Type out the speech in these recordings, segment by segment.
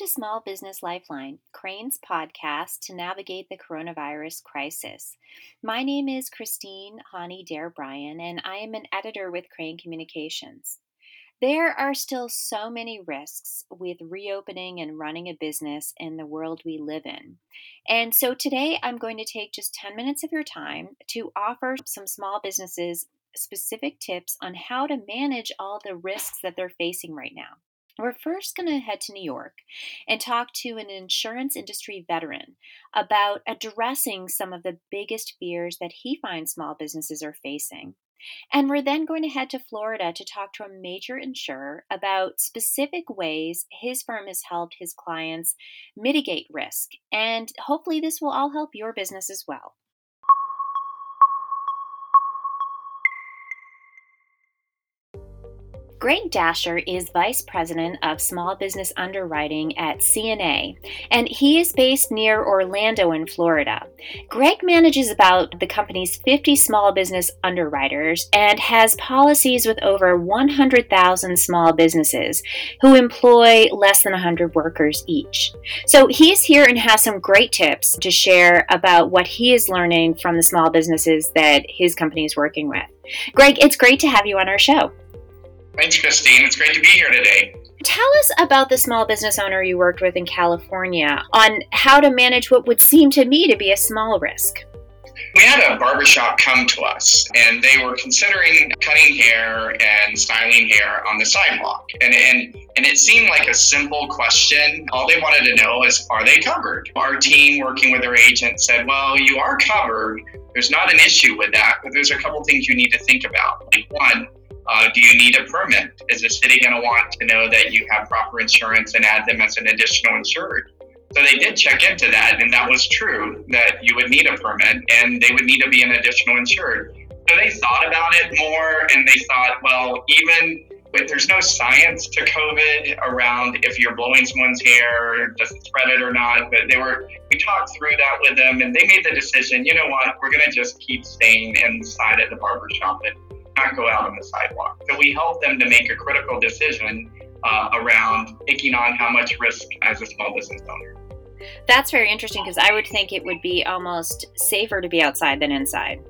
to Small Business Lifeline, Crain's podcast to navigate the coronavirus crisis. My name is Christine Haughney Dare Bryan, and I am an editor with Crain Communications. There are still so many risks with reopening and running a business in the world we live in. And so today I'm going to take just 10 minutes of your time to offer some small businesses specific tips on how to manage all the risks that they're facing right now. We're first going to head to New York and talk to an insurance industry veteran about addressing some of the biggest fears that he finds small businesses are facing. And we're then going to head to Florida to talk to a major insurer about specific ways his firm has helped his clients mitigate risk. And hopefully, this will all help your business as well. Greg Dasher is Vice President of Small Business Underwriting at CNA, and he is based near Orlando in Florida. Greg manages about the company's 50 small business underwriters and has policies with over 100,000 small businesses who employ less than 100 workers each. So he is here and has some great tips to share about what he is learning from the small businesses that his company is working with. Greg, it's great to have you on our show. Thanks, Christine. It's great to be here today. Tell us about the small business owner you worked with in California on how to manage what would seem to me to be a small risk. We had a barbershop come to us and they were considering cutting hair and styling hair on the sidewalk. And, and, and it seemed like a simple question. All they wanted to know is, are they covered? Our team working with their agent said, well, you are covered. There's not an issue with that, but there's a couple things you need to think about. Like, one, uh, do you need a permit? Is the city going to want to know that you have proper insurance and add them as an additional insured? So they did check into that, and that was true that you would need a permit and they would need to be an additional insured. So they thought about it more and they thought, well, even if there's no science to COVID around if you're blowing someone's hair, does it spread it or not, but they were, we talked through that with them and they made the decision, you know what, we're going to just keep staying inside at the barbershop and not go out on the sidewalk. So we help them to make a critical decision uh, around taking on how much risk as a small business owner. That's very interesting because I would think it would be almost safer to be outside than inside.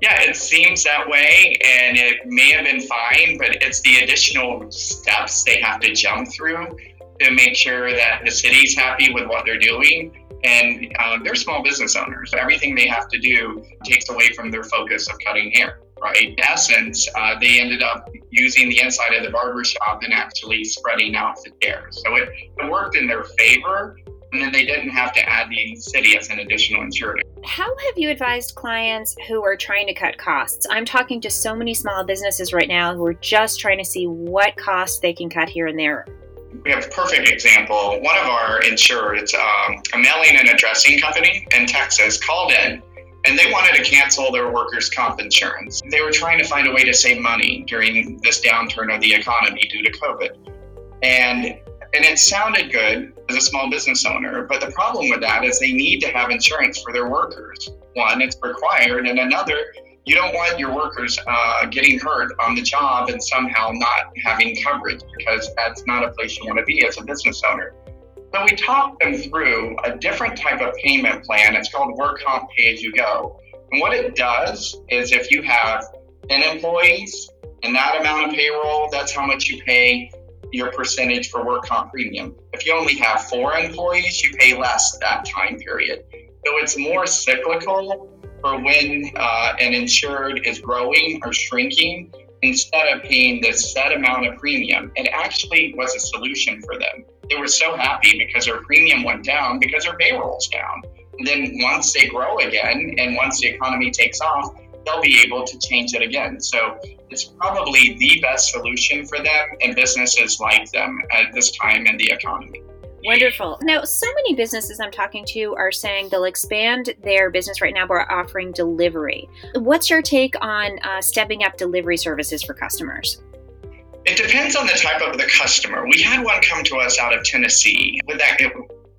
Yeah, it seems that way, and it may have been fine, but it's the additional steps they have to jump through to make sure that the city's happy with what they're doing. And um, they're small business owners. Everything they have to do takes away from their focus of cutting hair right? In essence, uh, they ended up using the inside of the barbershop and actually spreading out the chairs. So it, it worked in their favor, and then they didn't have to add the city as an additional insured. How have you advised clients who are trying to cut costs? I'm talking to so many small businesses right now who are just trying to see what costs they can cut here and there. We have a perfect example. One of our insureds, um, a mailing and addressing company in Texas, called in and they wanted to cancel their workers' comp insurance. They were trying to find a way to save money during this downturn of the economy due to COVID. And and it sounded good as a small business owner, but the problem with that is they need to have insurance for their workers. One, it's required, and another, you don't want your workers uh, getting hurt on the job and somehow not having coverage because that's not a place you want to be as a business owner. So we talked them through a different type of payment plan. It's called Work Comp Pay As You Go. And what it does is if you have 10 employees and that amount of payroll, that's how much you pay your percentage for work comp premium. If you only have four employees, you pay less that time period. So it's more cyclical for when uh, an insured is growing or shrinking instead of paying the set amount of premium. It actually was a solution for them they were so happy because their premium went down because their payroll's down. And then once they grow again and once the economy takes off, they'll be able to change it again. So it's probably the best solution for them and businesses like them at this time in the economy. Wonderful. Now, so many businesses I'm talking to are saying they'll expand their business right now by offering delivery. What's your take on uh, stepping up delivery services for customers? It depends on the type of the customer. We had one come to us out of Tennessee with that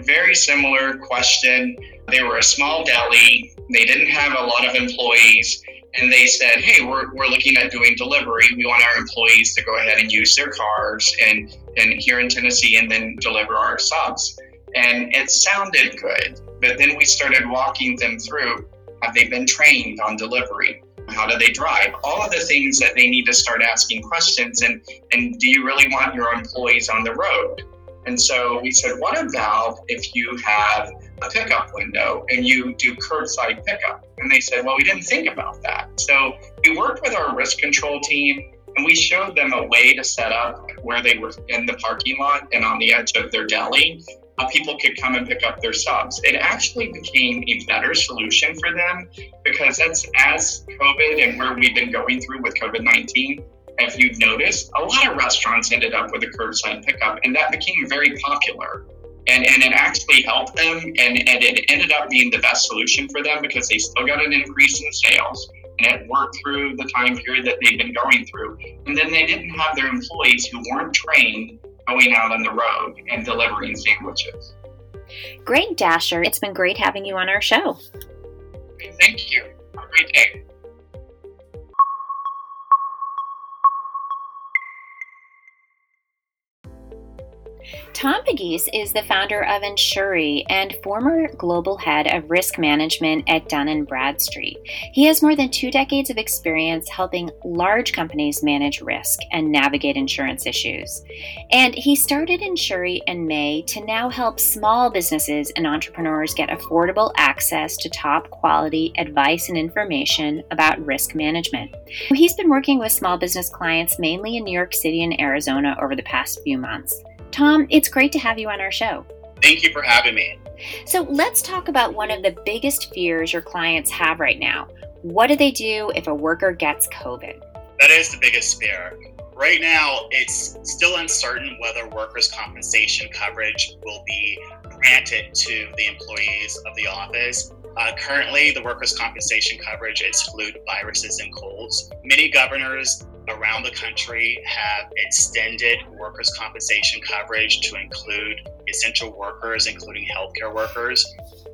very similar question. They were a small deli, they didn't have a lot of employees, and they said, "Hey, we're, we're looking at doing delivery. We want our employees to go ahead and use their cars and and here in Tennessee, and then deliver our subs." And it sounded good, but then we started walking them through: Have they been trained on delivery? How do they drive? All of the things that they need to start asking questions. And and do you really want your employees on the road? And so we said, what about if you have a pickup window and you do curbside pickup? And they said, well, we didn't think about that. So we worked with our risk control team and we showed them a way to set up where they were in the parking lot and on the edge of their deli. People could come and pick up their subs. It actually became a better solution for them because that's as COVID and where we've been going through with COVID 19 if you've noticed, a lot of restaurants ended up with a curbside pickup, and that became very popular. And, and it actually helped them, and, and it ended up being the best solution for them because they still got an increase in sales, and it worked through the time period that they've been going through. And then they didn't have their employees who weren't trained going out on the road and delivering sandwiches. Great, Dasher. It's been great having you on our show. Thank you. Have a great day. Tom Pegues is the founder of Insuri and former global head of risk management at Dun & Bradstreet. He has more than two decades of experience helping large companies manage risk and navigate insurance issues. And he started Insuri in May to now help small businesses and entrepreneurs get affordable access to top quality advice and information about risk management. He's been working with small business clients mainly in New York City and Arizona over the past few months. Tom, it's great to have you on our show. Thank you for having me. So, let's talk about one of the biggest fears your clients have right now. What do they do if a worker gets COVID? That is the biggest fear. Right now, it's still uncertain whether workers' compensation coverage will be granted to the employees of the office. Uh, currently, the workers' compensation coverage excludes viruses and colds. Many governors around the country have extended workers' compensation coverage to include essential workers, including healthcare workers,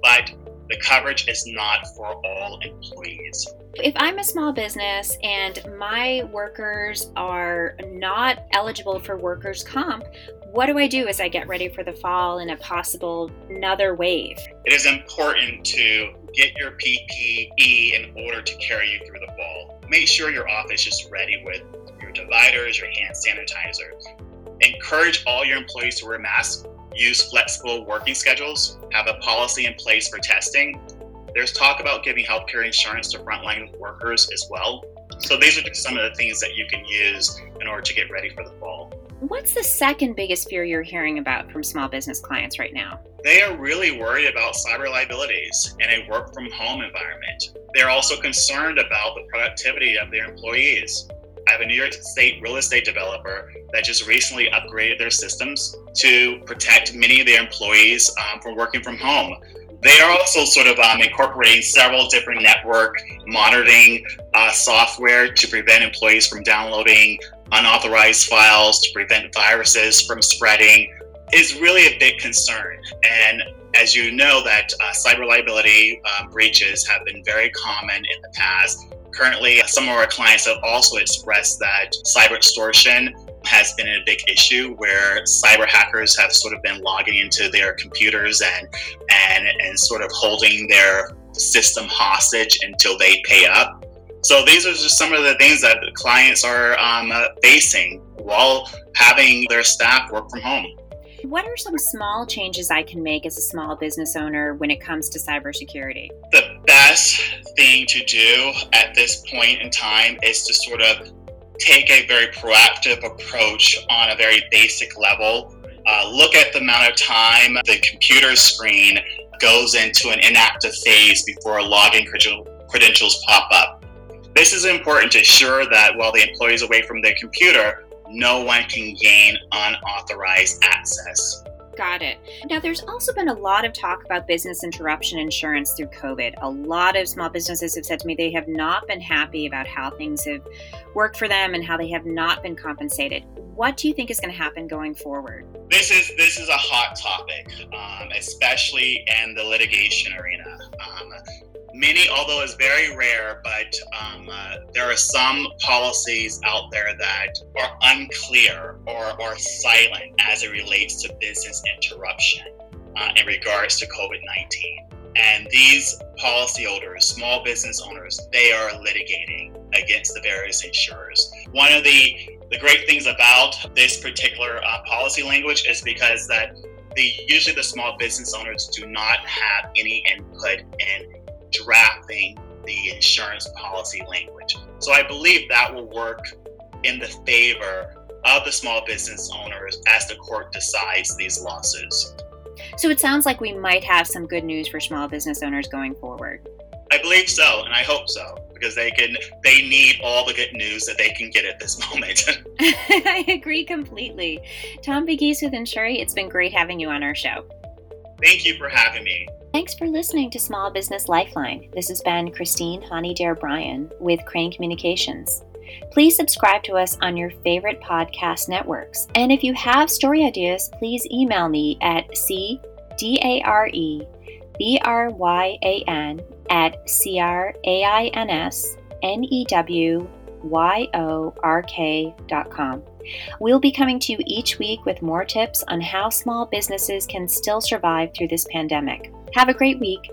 but the coverage is not for all employees. If I'm a small business and my workers are not eligible for workers' comp, what do I do as I get ready for the fall and a possible another wave? It is important to get your PPE in order to carry you through the fall. Make sure your office is ready with your dividers, your hand sanitizer. Encourage all your employees to wear masks. Use flexible working schedules. Have a policy in place for testing. There's talk about giving healthcare insurance to frontline workers as well. So these are just some of the things that you can use in order to get ready for the fall. What's the second biggest fear you're hearing about from small business clients right now? They are really worried about cyber liabilities in a work from home environment. They're also concerned about the productivity of their employees. I have a New York State real estate developer that just recently upgraded their systems to protect many of their employees um, from working from home. They are also sort of um, incorporating several different network monitoring uh, software to prevent employees from downloading unauthorized files, to prevent viruses from spreading. Is really a big concern. And as you know, that uh, cyber liability uh, breaches have been very common in the past. Currently, some of our clients have also expressed that cyber extortion has been a big issue where cyber hackers have sort of been logging into their computers and and and sort of holding their system hostage until they pay up. So these are just some of the things that clients are um, facing while having their staff work from home. What are some small changes I can make as a small business owner when it comes to cybersecurity? The best thing to do at this point in time is to sort of take a very proactive approach on a very basic level. Uh, look at the amount of time the computer screen goes into an inactive phase before login credentials pop up. This is important to ensure that while the employee is away from their computer, no one can gain unauthorized access. Got it. Now, there's also been a lot of talk about business interruption insurance through COVID. A lot of small businesses have said to me they have not been happy about how things have worked for them and how they have not been compensated. What do you think is going to happen going forward? This is this is a hot topic, um, especially in the litigation arena. Um, many, although it's very rare, but um, uh, there are some policies out there that are unclear or, or silent as it relates to business interruption uh, in regards to COVID 19. And these policyholders, small business owners, they are litigating against the various insurers. One of the the great things about this particular uh, policy language is because that the usually the small business owners do not have any input in drafting the insurance policy language. So I believe that will work in the favor of the small business owners as the court decides these lawsuits. So it sounds like we might have some good news for small business owners going forward. I believe so, and I hope so, because they can they need all the good news that they can get at this moment. I agree completely. Tom Pegues with Insuri, it's been great having you on our show. Thank you for having me. Thanks for listening to Small Business Lifeline. This has been Christine Haughney Dare Bryan with Crain Communications. Please subscribe to us on your favorite podcast networks. And if you have story ideas, please email me at cdare B R Y A N at C We'll be coming to you each week with more tips on how small businesses can still survive through this pandemic. Have a great week.